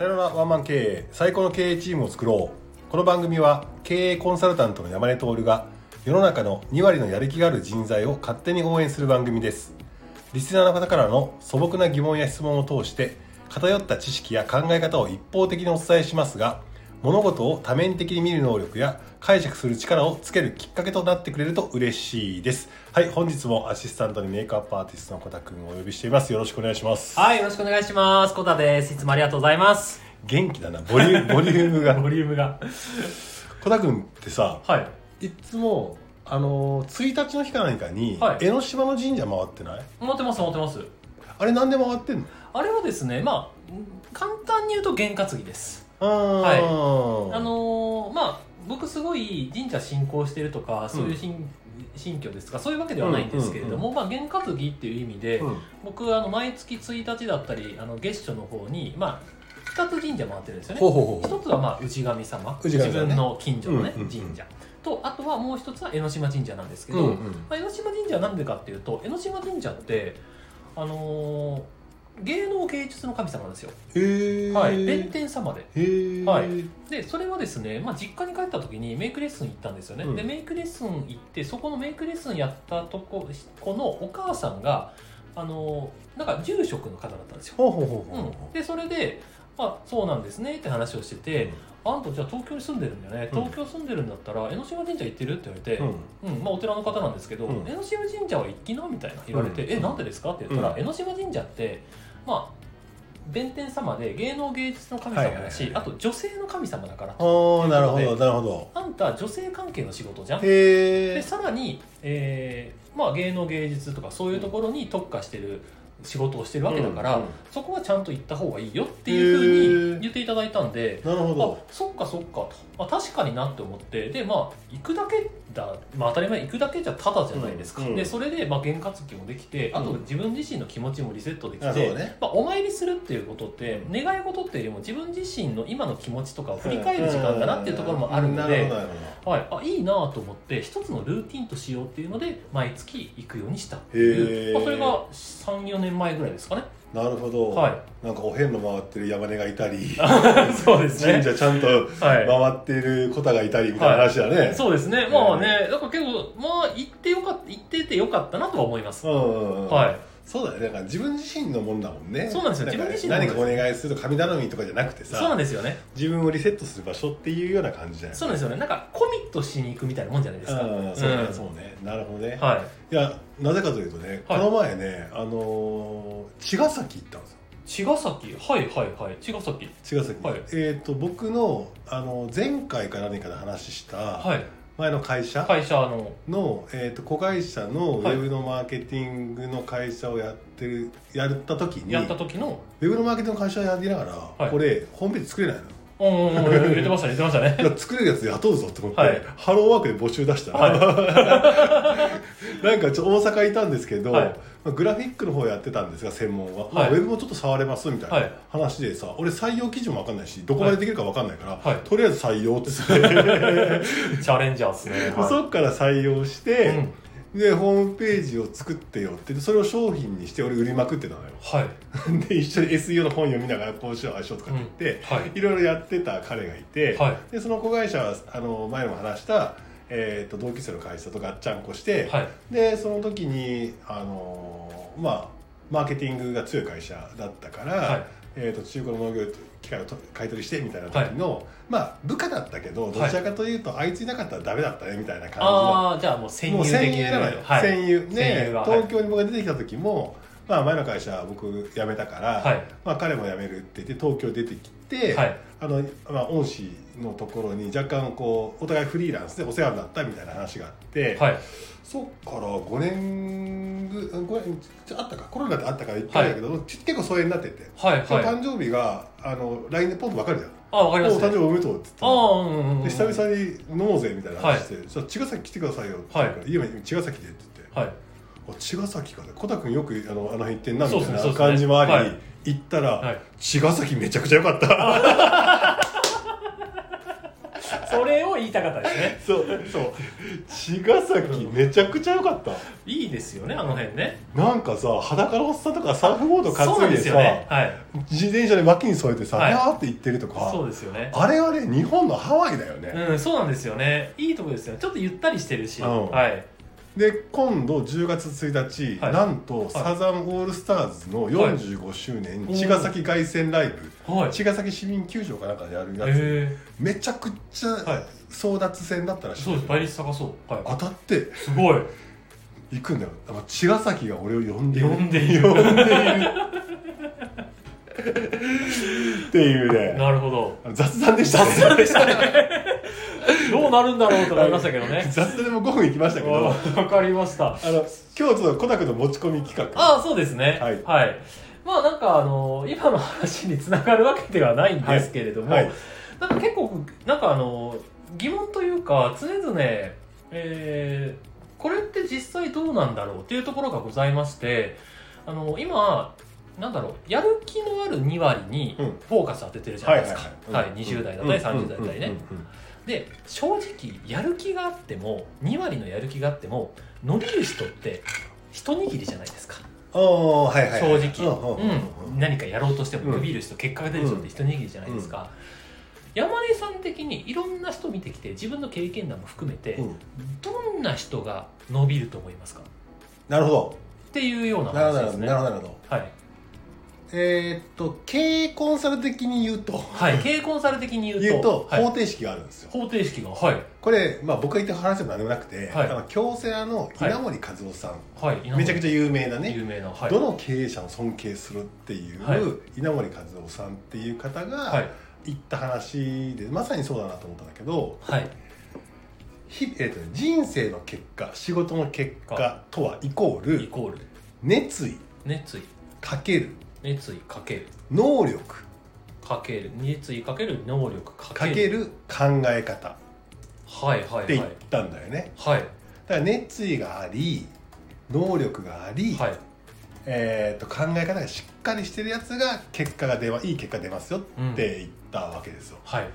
さよならワンマン経営最高の経営チームを作ろう。この番組は経営コンサルタントの山根徹が世の中の2割のやる気がある人材を勝手に応援する番組です。リスナーの方からの素朴な疑問や質問を通して偏った知識や考え方を一方的にお伝えしますが物事を多面的に見る能力や解釈する力をつけるきっかけとなってくれると嬉しいですはい本日もアシスタントにメイクアップアーティストの小田くんをお呼びしていますよろしくお願いしますはい、よろしくお願いします。コタです。いつもありがとうございます。元気だなボリュボリュームが ボリュームが。小田君ってさはい。いつもあの1日の日か何かに、はい江ノ島の神社回ってない？持ってます、持ってます。あれなんで回ってんの？あれはですね、まあ、簡単に言うと験担ぎです。はい。あのーまあ、僕すごい神社信仰してるとか、そういう信,、信教ですとか、そういうわけではないんですけれども、まあ、験担ぎっていう意味で、うん。僕、あの、毎月1日だったり、あの、月初の方に、まあ、2つ神社回ってるんですよね。ほうほうほうほ一つはまあ氏神様。自分の近所のね、うんうんうん。神社。とあとはもう一つは江ノ島神社なんですけど、うんうん。まあ、江ノ島神社はなんでかっていうと江ノ島神社ってあのー芸能芸術の神様なんですよ、はい、弁天様で。はい。でそれはですね、まあ、実家に帰った時にメイクレッスン行ったんですよね、うん。でメイクレッスン行ってそこのメイクレッスンやったとここのお母さんがあのーなんか住職の方だったんですよ。ほうほうほうほうう。ん、でそれで「あそうなんですね」って話をしてて「あんたじゃあ東京に住んでるんだよね。うん。東京住んでるんだったら江ノ島神社行ってる?」って言われてう、ん。うん。まあ、お寺の方なんですけど「うん。江ノ島神社は行きな」みたいな言われて「うん。えなんでですか?」って言ったら、うん。江ノ島神社ってまあ弁天様で芸能芸術の神様だし、あと女性の神様だからおーなるほどなるほど。あんた女性関係の仕事じゃん。へでえさらに、えーまあ、芸能芸術とかそういうところに特化してる仕事をしてるわけだから、うんうんそこはちゃんと行った方がいいよっていうふうにへー言っていただいたんであなるほど。そっかそっかと。あ確かになって思って。でまあ行くだけだ、まあ、当たり前行くだけじゃただじゃないですか、うんうんでそれでまあ験担ぎもできてあとうん自分自身の気持ちもリセットできて、うね。まあ、お参りするっていうことって願い事っていうよりも自分自身の今の気持ちとかを振り返る時間だなっていうところもあるのではい、あいいなと思って一つのルーティンとしようっていうので毎月行くようにしたっていう、まあ、それが34年前ぐらいですかね。どなるほど、はい。なんかお遍路回ってる山根がいたり そうですね。神社ちゃんとはい回ってるコタがいたりみたいな話だね、そうですね。まあねだからけどまあ行ってよかった行っててよかったなとは思います、うんうんうん。はいそうだよね。だから自分自身のもんだもんね。そうなんですよ。か自分自身のも何かお願いすると神頼みとかじゃなくてさ。そうなんですよね。自分をリセットする場所っていうような感じだよねそうなんですよね。なんかコミットしに行くみたいなもんじゃないですか。うんそうね、ん。そうね。なるほどね、はい。い、やなぜかというとね、はい。この前ねあのー茅ヶ崎行ったんですよ。茅ヶ崎？はいはいはい。茅ヶ崎。茅ヶ崎、はい。えっ、と僕のあの前回か何かで話したはい前の会社？会社の。の、えー、と子会社のウはい。ェブのマーケティングの会社をやってるやった時にやった時のウェブのマーケティングの会社やりながら、はいこれホームページ作れないのうんうんってましたね言ってましたね。作れるやつ雇うぞと思って、はい。ハローワークで募集出したら、なんかちょ大阪いたんですけど、はい。まあグラフィックの方やってたんですが専門は、まあ、はいウェブもちょっと触れますみたいはない。話でさ、俺採用基準も分かんないしどこまでできるか分かんないから、はい。とりあえず採用って。チャレンジャーですね、はい。そっから採用して、うんでホームページを作ってよってそれを商品にして俺売りまくってたのよ。はい。で一緒に SEO の本読みながらこうしようああしようとかって言って、はい。いろいろやってた彼がいて、はい。でその子会社はあの前も話した、えー、と同期生の会社とガッチャンコして、はい。でその時にあのまあマーケティングが強い会社だったから、はいえー、と中古の農業機械をと買い取りしてみたいな時の、まあ部下だったけどどちらかというと、あいついなかったらダメだったねみたいな感じの。ああじゃあもう戦友的戦友なのよ、はい、戦友。戦で友が東京に僕が出てきた時も、まあ、前の会社僕辞めたから、はい。まあ、彼も辞めるって言って東京出てきて、はい。あのまあ、恩師のところに若干こうお互いフリーランスでお世話になったみたいな話があって、はい。そっから5年ぐ5年ちょあったか。コロナであったから言ってないけど、ち結構疎遠になってて、はいはい。誕生日があの LINE でポンと分かるじゃん。あわかりますお誕生日おめでとうって言って。うんうんうんで久々に飲もうぜみたいな話して「じゃあ茅ヶ崎来てくださいよ」って言うから「家は茅ヶ崎で」って言って。はい。あ茅ヶ崎か。ね小田君よくあのあの辺行ってんなみたいな感じもあり、はい。行ったら、はい茅ヶ崎めちゃくちゃ良かった それを言いたかったですね。そうそう。茅ヶ崎めちゃくちゃ良かった。いいですよねあの辺ね。なんかさ裸のおっさんとかサーフボード担いですさ、よね。はい。自転車で脇に添えてさ、はい。ーって行ってるとかそうですよね。あれはね日本のハワイだよね、うんそうなんですよね。いいとこですよ。ちょっとゆったりしてるし、うん。はい。で今度10月1日、はい。なんと、サザンオールスターズの45周年、茅ヶ崎凱旋ライブはい。茅ヶ崎市民球場かなんかでやるやつ、へめちゃくちゃはい。争奪戦だったらしい、えそうです。倍率高そう。はい。当たって。すごい。行くんだよ。茅ヶ崎が俺を呼んでいる。呼んでいる。呼んでいるっていうね。なるほど。雑談でしたね。雑談でしたね。どうなるんだろうと思いましたけどね。雑談でも5分行きましたけど。あわかりました。の今日ちょっとコタクの持ち込み企画。ああそうですね。はいまあなんかあの今の話につながるわけではないんですけれども、はい。なんか結構なんかあの疑問というか常々、えーこれって実際どうなんだろうっていうところがございましてあの今なんだろうやる気のある2割にうん。フォーカス当ててるじゃないですか、はいうん。20代だったり30代だったりね、で正直やる気があっても2割のやる気があっても伸びる人って一握りじゃないですかはいはいはい。正直、うん何かやろうとしても伸びる人、結果が出る人って一握りじゃないですか、山根さん的にいろんな人見てきて自分の経験談も含めて、うん。どんな人が伸びると思いますか？なるほど。っていうような話ですね。なるほどなるほど。はい、えーっと経営コンサル的に言うと。はい、経営コンサル的に言うと言うとはい。方程式があるんですよ。方程式がはい。これ、まあ、僕が言った話でも何でもなくて、はい。あの京セラの稲森和夫さん、はいめちゃくちゃ有名なね、有名なはい。どの経営者を尊敬するっていう、はい。稲森和夫さんっていう方はがい。言った話で、まさにそうだなと思ったんだけどはい。ひ、えーとね人生の結果仕事の結果とはイコールイコール。熱意。熱意。かける熱意かける。能力。かける。熱意かける能力かける。考え方。っはいはい。て言っはいたんだよね、はい。だから熱意があり能力があり、はい。えー、と考え方がしっかりしてるやつが結果が出はいい結果出ますよって言ったわけですよ、はい。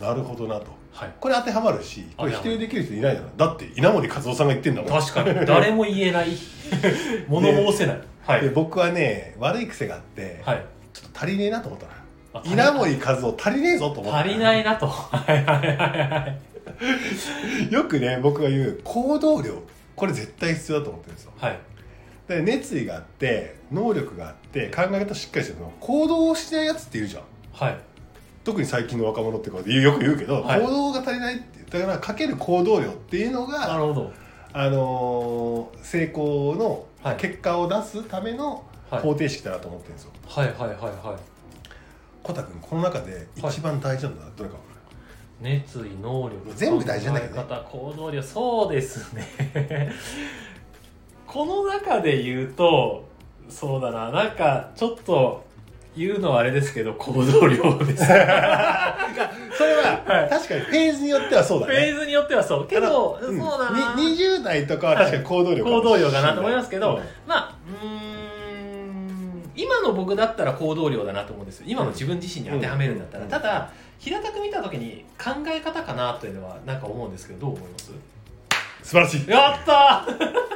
なるほどなと。はい。これ当てはまるしこれ否定できる人いないじゃないだって稲森和夫さんが言ってんだもん。確かに。誰も言えない。物申せないはでい僕はね悪い癖があって、はい。ちょっと足りねえなと思ったの。よあ稲森和夫足りねえぞと思った足りないなと。はいはいはいはい。よくね僕が言う行動量これ絶対必要だと思ってるんですよ。はい。で熱意があって能力があって考え方しっかりしてるの行動をしないやつっているじゃん。はい。特に最近の若者ってこよく言うけど、はい。行動が足りないってだからかける行動量っていうのなが、るほど。あのー成功のはい結果を出すためのはい。方程式だなと思ってるんですよ、はいはいはいはい。コタ君この中で一番大事なのはどれか分かる、熱意能力全部大事なんだけどね。行動力そうですね。この中で言うとそうだな。なんかちょっと言うのはあれですけど行動量です は、はい。確かにフェーズによってはそうだフねェーズによってはそう。けどそうだな。に20代とかは確かに行動量行動量かなと思いますけど、うん。まあうーん今の僕だったら行動量だなと思うんですよ。今の自分自身に当てはめるんだったら、うん。ただ平たく見た時に考え方かなというのはなんか思うんですけどどう思います？素晴らしい。やった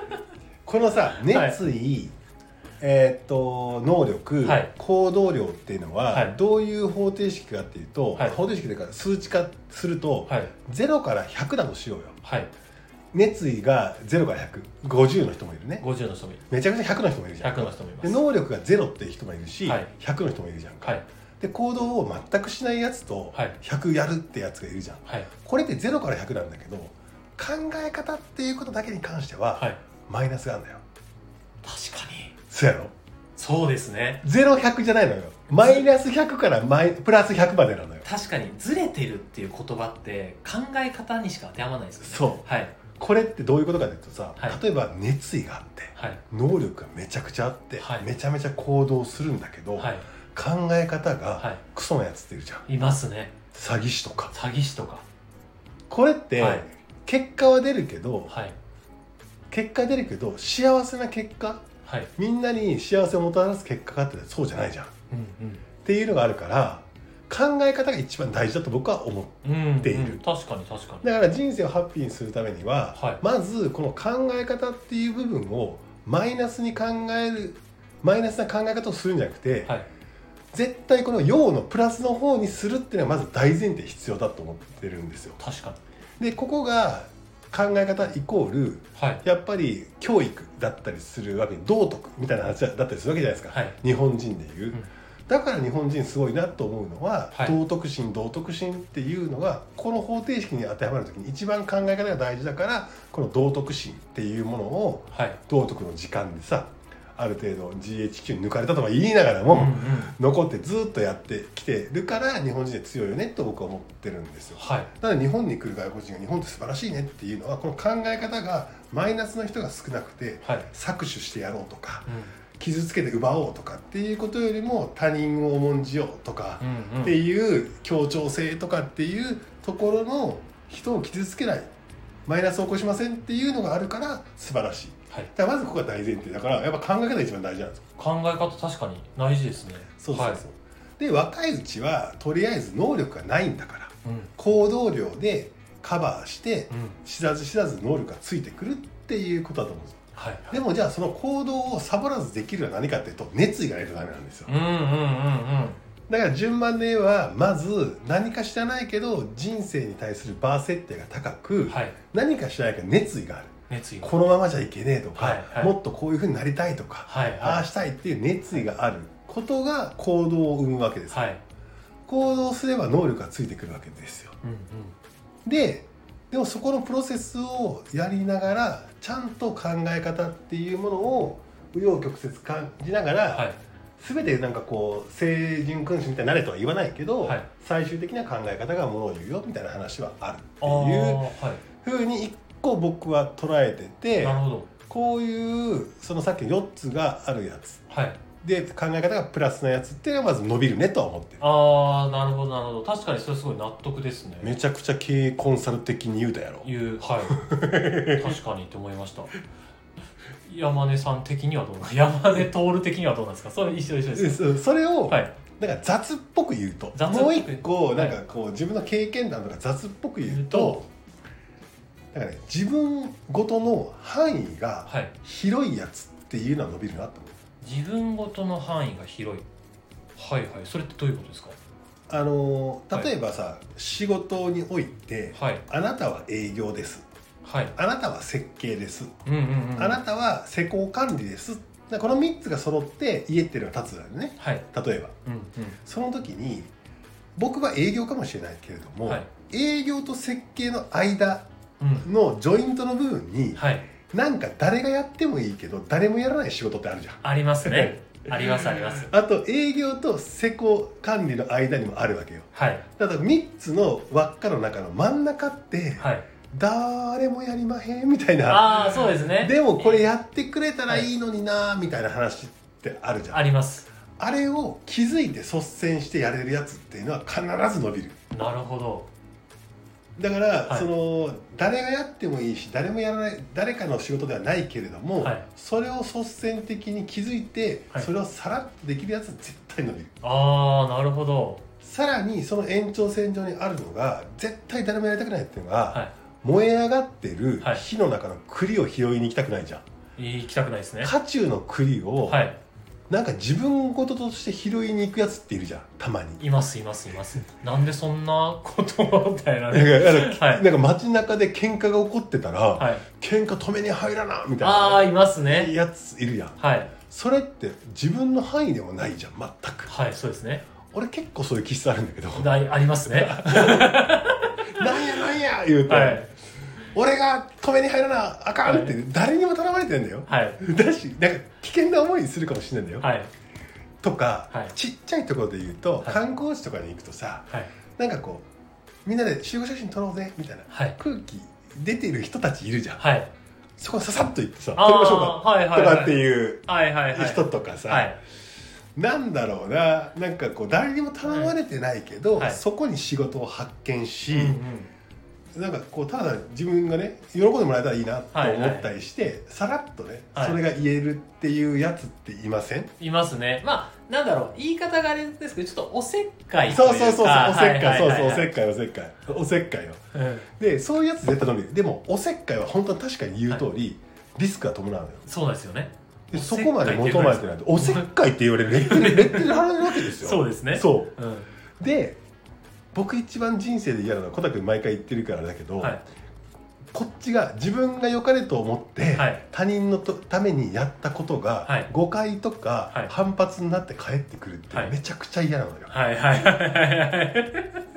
このさ熱意、えーっと能力、はい。行動量っていうのは、はい。どういう方程式かっていうと、はい。方程式というか数値化すると、はい。0から100だとしようよ。はい。熱意が0から10050の人もいるね。50の人もいる。めちゃくちゃ100の人もいるじゃん。100の人もいまです能力が0っていう人もいるし、はい。100の人もいるじゃんか、はい。で行動を全くしないやつとはい。100やるってやつがいるじゃん。はい。これって0から100なんだけど考え方っていうことだけに関しては、はい。マイナスがあるんだよ。確かにそうやろ。そうですね。0100じゃないのよ。マイナス100からマイプラス100までなのよ。確かにずれてるっていう言葉って考え方にしか当てはまらないですよね。そう。はい。これってどういうことかというとさ、はい。例えば熱意があってはい。能力がめちゃくちゃあって、はい。めちゃめちゃ行動するんだけど、はい。考え方はがクソなやつっているじゃん。いいますね。詐欺師とか。詐欺師とか。これって、はい。結果は出るけどはい。結果出るけど幸せな結果はい。みんなに幸せをもたらす結果かってそうじゃないじゃん。っうんうん。ていうのがあるから考え方が一番大事だと僕は思っている。うん確かに確かに。だから人生をハッピーにするためには、はい。まずこの考え方っていう部分をマイナスに考えるマイナスな考え方をするんじゃなくて、はい。絶対この陽のプラスの方にするっていうのはまず大前提必要だと思ってるんですよ。確かに。でここが考え方イコールはい。やっぱり教育だったりするわけ道徳みたいな話だったりするわけじゃないですか、はい。日本人でいう、うん。だから日本人すごいなと思うのは、はい。道徳心道徳心っていうのがこの方程式に当てはまる時に一番考え方が大事だからこの道徳心っていうものをはい。道徳の時間でさある程度 GHQ に抜かれたとは言いながらも、うんうん。残ってずっとやってきてるから日本人で強いよねと僕は思ってるんですよ。はい。だから日本に来る外国人が日本って素晴らしいねっていうのはこの考え方がマイナスの人が少なくてはい。搾取してやろうとかう傷つけて奪おうとかっていうことよりも他人を重んじようとかっていう協調性とかっていうところの人を傷つけないマイナスを起こしませんっていうのがあるから素晴らしいはい。だまずここが大前提だからやっぱ考え方が一番大事なんですよ。考え方確かに大事ですね。そうそうそう、はい。で若いうちはとりあえず能力がないんだからうん。行動量でカバーしてうん。知らず知らず能力がついてくるっていうことだと思うんですよ。はいでもじゃあその行動をサボらずできるのは何かっていうと熱意がないとダメなんですよ。うんうんうんうん。だから順番で言えばまず何か知らないけど人生に対するバー設定が高く、はい。何か知らないけど熱意がある熱意がこのままじゃいけねえとか、はいはい。もっとこういうふうになりたいとか、はいああはしたいっていう熱意があることが行動を生むわけです、いはい。行動すれば能力がついてくるわけですよ。うんうん。ででもそこのプロセスをやりながらちゃんと考え方っていうものを紆余曲折感じながら、はい。全てなんかこう清純君子みたいになれとは言わないけど、はい。最終的な考え方がものを言うよみたいな話はあるっていうはい。ふうに一個僕は捉えててなるほど。こういうそのさっきの4つがあるやつ。はい。で考え方がプラスなやつっていうのはまず伸びるねとは思ってる。ああなるほどなるほど。確かにそれすごい納得ですね。めちゃくちゃ経営コンサル的に言うたやろ。いうはい。確かにって思いました。山根さん的にはどうな山根徹的にはどうなんですか？それ一緒一緒ですそそれを、はい。なんか雑っぽく言うと。もう一個はいなんかこう自分の経験談とか雑っぽく言うとだからね自分ごとの範囲がはい。広いやつっていうのは伸びるなと思う。自分ごとの範囲が広い。はいはい。それってどういうことですか？あの例えばさ、仕事においてはい。あなたは営業です。はい。あなたは設計です、うんうんうんあなたは施工管理です。この3つが揃って家っていうのが立つんだよね。はい。例えば。うんその時に僕は営業かもしれないけれども、はい。営業と設計の間うんうんのジョイントの部分にはい。なんか誰がやってもいいけど誰もやらない仕事ってあるじゃん。ありますね。ありますあります。あと営業と施工管理の間にもあるわけよ。はい。だから3つの輪っかの中の真ん中ってはい。誰もやりまへんみたいな。ああそうですね。でもこれやってくれたらいいのになみたいな話ってあるじゃん、あります。あれを気づいて率先してやれるやつっていうのは必ず伸びる。なるほどだから、はい。その誰がやってもいいし誰もやらない誰かの仕事ではないけれども、はい。それを率先的に気づいて、はい。それをさらっとできるやつは絶対伸びる。ああなるほど。さらにその延長線上にあるのが絶対誰もやりたくないっていうのが、は燃え上がってるはい。火の中の栗を拾いに行きたくないじゃん、い行きたくないですね。渦中の栗を、はいなんか自分事として拾いに行くやつっているじゃんたまに。いますいますいます。なんでそんなことをみたいななんねかはい。なんか街中で喧嘩が起こってたら、はい。喧嘩止めに入らなみたいああないますね。やついるやん。はい。それって自分の範囲でもないじゃん全く。はいそうですね。俺結構そういう気質あるんだけど。ありますね。なんやなんや言うて、はい俺が止めに入らなあかんって誰にも頼まれてんだよ。はい。だしなんか危険な思いするかもしれないんだよ、はい。とか、はい。ちっちゃいところで言うと、はい。観光地とかに行くとさはい。なんかこうみんなで集合写真撮ろうぜみたいなはい。空気出てる人たちいるじゃん。はい。そこささっと行ってさ撮りましょうかはいはいはい。とかっていうはいはいはい。人とかさ、はい。なんだろうななんかこう誰にも頼まれてないけど、はい。そこに仕事を発見し、うんうんなんかこうただ自分がね喜んでもらえたらいいなと思ったりして、さらっとね、はい。それが言えるっていうやつっていません？いますね。まあなんだろう。言い方があれですけどちょっとおせっかいといそうそうそうそうおせっはいかいそうそうおはいはいせっかいおせっかい。おせっかいよ。うん。でそういうやつ絶対伸びる。でもおせっかいは本当に確かに言う通り、リスクが伴うのよ。そうですよね。でそこまで求めてない。とおせっかいって言われる。レッテル貼られる。わけですよ。そうですね。そう。うん。で僕一番人生で嫌なのは小田君毎回言ってるからだけど、はい。こっちが自分が良かれと思って、はい。他人のとためにやったことが、はい。誤解とか、はい。反発になって帰ってくるってはい。めちゃくちゃ嫌なのよ、はいはいはい。はい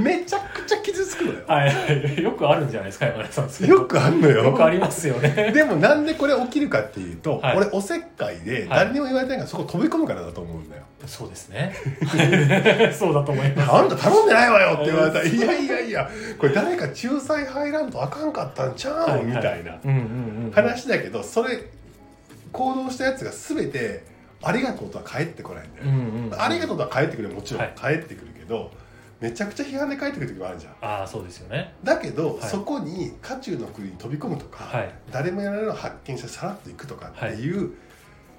めちゃくちゃ傷つくのよ、はいはい。よくあるんじゃないですか山根さん。よくあんのよ。よくありますよね。でもなんでこれ起きるかっていうと、はい。俺おせっかいで誰にも言われてないからそこ飛び込むからだと思うそうですね。そうだと思います。あんた頼んでないわよ！って言われたらいやいやいやこれ誰か仲裁入らんとあかんかったんちゃう、はいみたいな。話だけどそれ行動したやつが全てありがとうとは返ってこないんだよ、うんうんありがとうとは返ってくるもちろん。はい。返ってくるけど、めちゃくちゃ批判で返ってくる時もあるじゃん。ああそうですよね。だけど、はい。そこに渦中の国に飛び込むとか、はい。誰もやらないのを発見してさらっといくとかっていう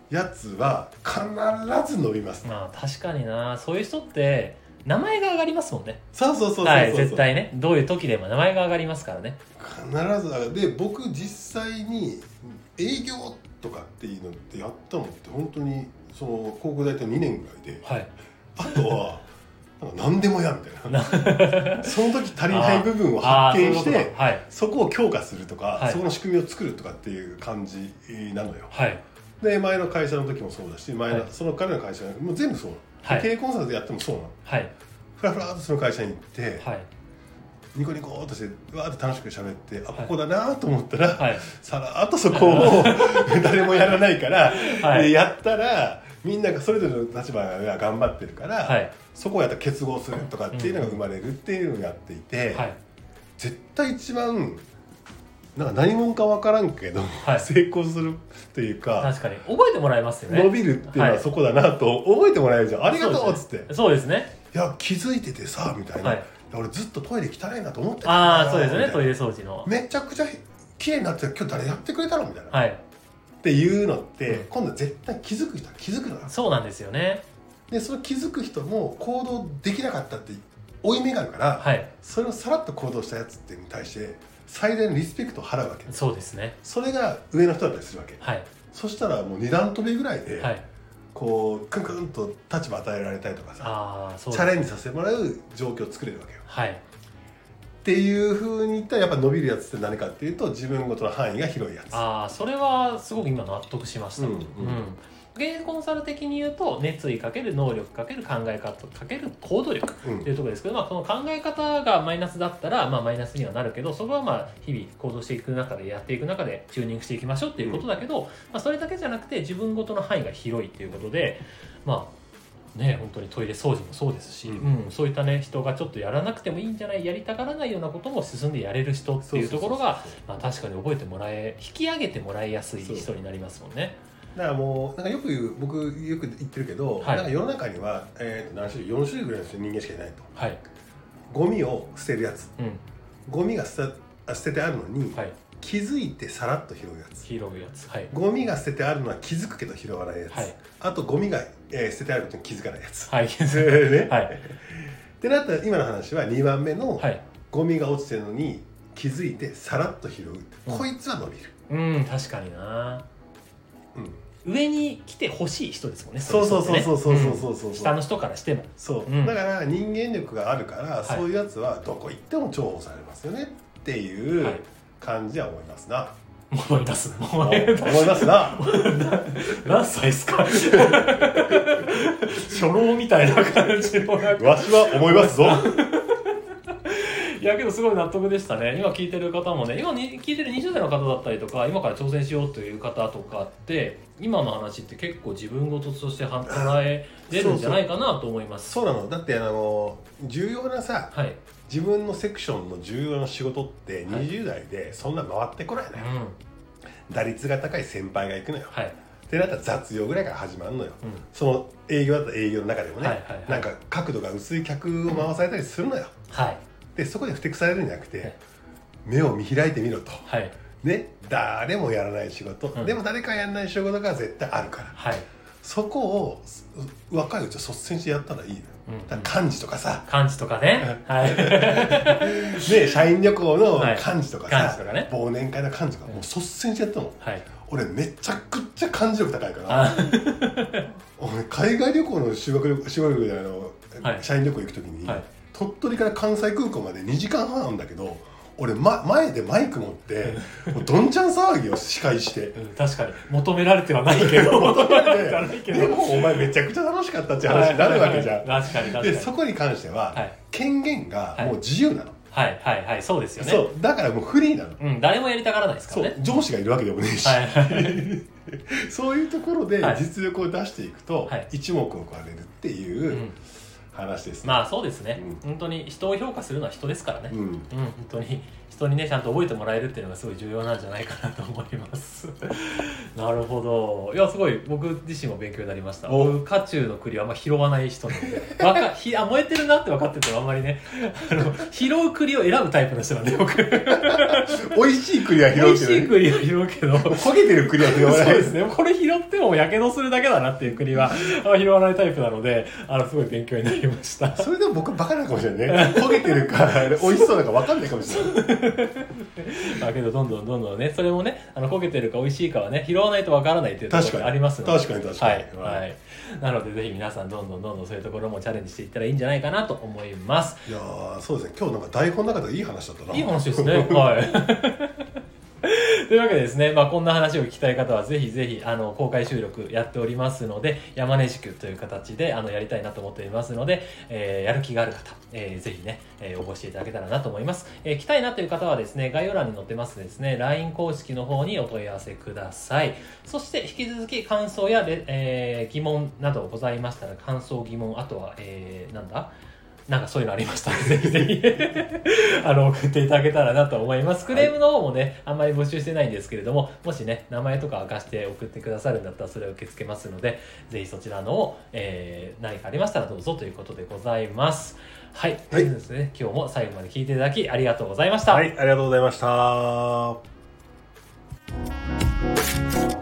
やつは必ず伸びます、まあ確かにな。そういう人って名前が上がりますもんね。そうそうそうそうそう、はい絶対ね。どういう時でも名前が上がりますからね。必ずで僕実際に営業とかっていうのってやったのって本当にその高校大体2年ぐらいで。はい。あとはなんか何でもやみたいな。その時足りない部分を発見してそこを強化するとか、はい。そこの仕組みを作るとかっていう感じなのよ。はいで前の会社の時もそうだし前の、はい。その彼の会社もう全部そうなの、はい。経営コンサルでやってもそうなの。はい。ふらふらっとその会社に行って、はい。ニコニコっとしてわーって楽しく喋ってあはい。ここだなと思ったら、はい。さらっとそこを 誰もやらないから、はい。でやったらみんながそれぞれの立場が頑張ってるから、はい。そこをやったら結合するとかっていうのが生まれるっていうのをやっていて、はい。絶対一番なんか何者か分からんけど、はい。成功するっていうか確かに。覚えてもらえますよね。伸びるっていうのはそこだなと覚えてもらえるじゃん、ありがとうっつって、そうですね。いや気づいててさみたいな、はい。俺ずっとトイレ汚いなと思ってた。んだよああそうですよね。みたいな。トイレ掃除の。めちゃくちゃ綺麗になってる今日誰やってくれたの？みたいな、はい。っていうのって、うん。今度絶対気づく人は気づくの。よそうなんですよね。でその気づく人も行動できなかったって負い目があるから、はい。それをさらっと行動したやつってに対して最大のリスペクトを払うわけそうですね。それが上の人だったりするわけ。はい。そしたらもう二段跳びぐらいで、はい。こうクンクンと立場与えられたりとかさああそうチャレンジさせてもらう状況を作れるわけよ。はい。っていうふうに言ったらやっぱ伸びるやつって何かっていうと自分ごとの範囲が広いやつ。ああそれはすごく今納得しました、うん。うん経営コンサル的に言うと熱意かける能力かける考え方かける行動力うん。っていうところですけど、まあ、この考え方がマイナスだったら、まあ、マイナスにはなるけどそこはまあ日々行動していく中でやっていく中でチューニングしていきましょうっていうことだけど、まあ、それだけじゃなくて自分ごとの範囲が広いっていうことでまあね本当にトイレ掃除もそうですし、ううんんそういったね人がちょっとやらなくてもいいんじゃないやりたがらないようなことも進んでやれる人っていうところがまあ、確かに覚えてもらえ引き上げてもらいやすい人になりますもんね。だからもうなんかよく言う僕よく言ってるけど、はい。なんか世の中には、えー、と何種類4種類ぐらいの人間しかいないと。はい、ゴミを捨てるやつ。うん。ゴミが捨てあ捨ててあるのに、はい、気づいてさらっと拾うやつ。拾うやつ。はい。ゴミが捨ててあるのは気づくけど拾わないやつ、はい。あとゴミが、えー捨ててあることに気づかないやつ、はい。ね はい。ってなったら今の話は2番目の、はい。ゴミが落ちてるのに気づいてさらっと拾う、うん。こいつは伸びる、うん確かにな。うん、上に来てほしい人ですもんねそうそうそうそうそうそううそうそう人ってね。ん下の人からしてもそう、うんだから人間力があるから、いそういうやつはどこ行っても重宝されますよねっていうはい感じは思いますな、思い出す思思い出すいますな何歳ですか初老みたいな感じのわしは思いますぞいやけどすごい納得でしたね。今聞いてる方もね今に聞いてる20代の方だったりとか今から挑戦しようという方とかって今の話って結構自分事として捉えれるんじゃないかなと思います。そうなの。だってあの重要なさはい、自分のセクションの重要な仕事ってはい。20代でそんな回ってこないのうん。よ、打率が高い先輩が行くのよ。はい。ってなったら雑用ぐらいから始まるのよ。うん。その営業だったら営業の中でもね、はいはいはい。なんか角度が薄い客を回されたりするのよ。はいでそこでふてくされるんじゃなくて、はい。目を見開いてみろと。はい。ね誰もやらない仕事、うん。でも誰かやらない仕事が絶対あるから。はい、そこをう若いうちは率先してやったらいいのよ。うん。だから幹事とかさ、漢字とかね。はい。ね、社員旅行のはい。幹事とかさ、幹事とかね。忘年会の幹事とかもう率先してやったの。はい。俺めちゃくちゃ幹事力高いから。あ俺海外旅行の修学旅修学旅行であの、はい。社員旅行行く時に、はい鳥取から関西空港まで2時間半あるんだけど俺、ま、前でマイク持ってもうどんちゃん騒ぎを司会して。うん確かに。求められてはないけど。求められてはないけど。でもお前めちゃくちゃ楽しかったって話になるわけじゃん、確かに確かに。でそこに関しては、はい。権限がもう自由なの、はいはいはい。そうですよね。そう。だからもうフリーなの、うん誰もやりたがらないですからね。上司がいるわけでもねえし、はい。は いそういうところではい。実力を出していくと、はい。一目置かれるっていううん話ですね、まあそうですね、うん。本当に人を評価するのは人ですからね、うん。うん、本当に人にねちゃんと覚えてもらえるっていうのがすごい重要なんじゃないかなと思います。なるほど。いやすごい僕自身も勉強になりました。お。僕渦中の栗はあんま拾わない人なので。わか ひあ燃えてるなって分かっててもあんまりね。あの拾う栗を選ぶタイプの人なんで僕。美味しい栗は拾美味しい栗は拾うけど。焦げてる栗は拾わそうないですね。これ拾ってもやけどするだけだなっていう栗はあ拾わないタイプなのであのすごい勉強になりました。それでも僕バカなのかもしれないね。焦げてるか美味しそうだか分かんないかもしれない だけどどんどんどんどんねそれもねあの焦げてるか美味しいかはね拾わないとわからないっていうところが確かに。ありますので。確かに確かに。はい、はい、なのでぜひ皆さんどんどんどんどんそういうところもチャレンジしていったらいいんじゃないかなと思います。いやーそうですね。今日なんか台本の中でいい話だったな。いい話ですね。はい というわけでですね、まあ、こんな話を聞きたい方はぜひぜひあの公開収録やっておりますので山根宿という形であのやりたいなと思っておりますので、えーやる気がある方、えーぜひね、えー応募していただけたらなと思います、えー来たいなという方はですね概要欄に載ってますですね LINE 公式の方にお問い合わせください。そして引き続き感想やレ、えー疑問などございましたら感想疑問あとは、えーなんだ？なんかそういうのありましたら、ぜひぜひあの、送っていただけたらなと思います。クレームの方もね、あんまり募集してないんですけれども、もしね、名前とか明かして送ってくださるんだったら、それを受け付けますので、ぜひそちらのを、えー、何かありましたらどうぞということでございます。はい。はい、ですね、今日も最後まで聞いていただき、ありがとうございました。はい、ありがとうございました。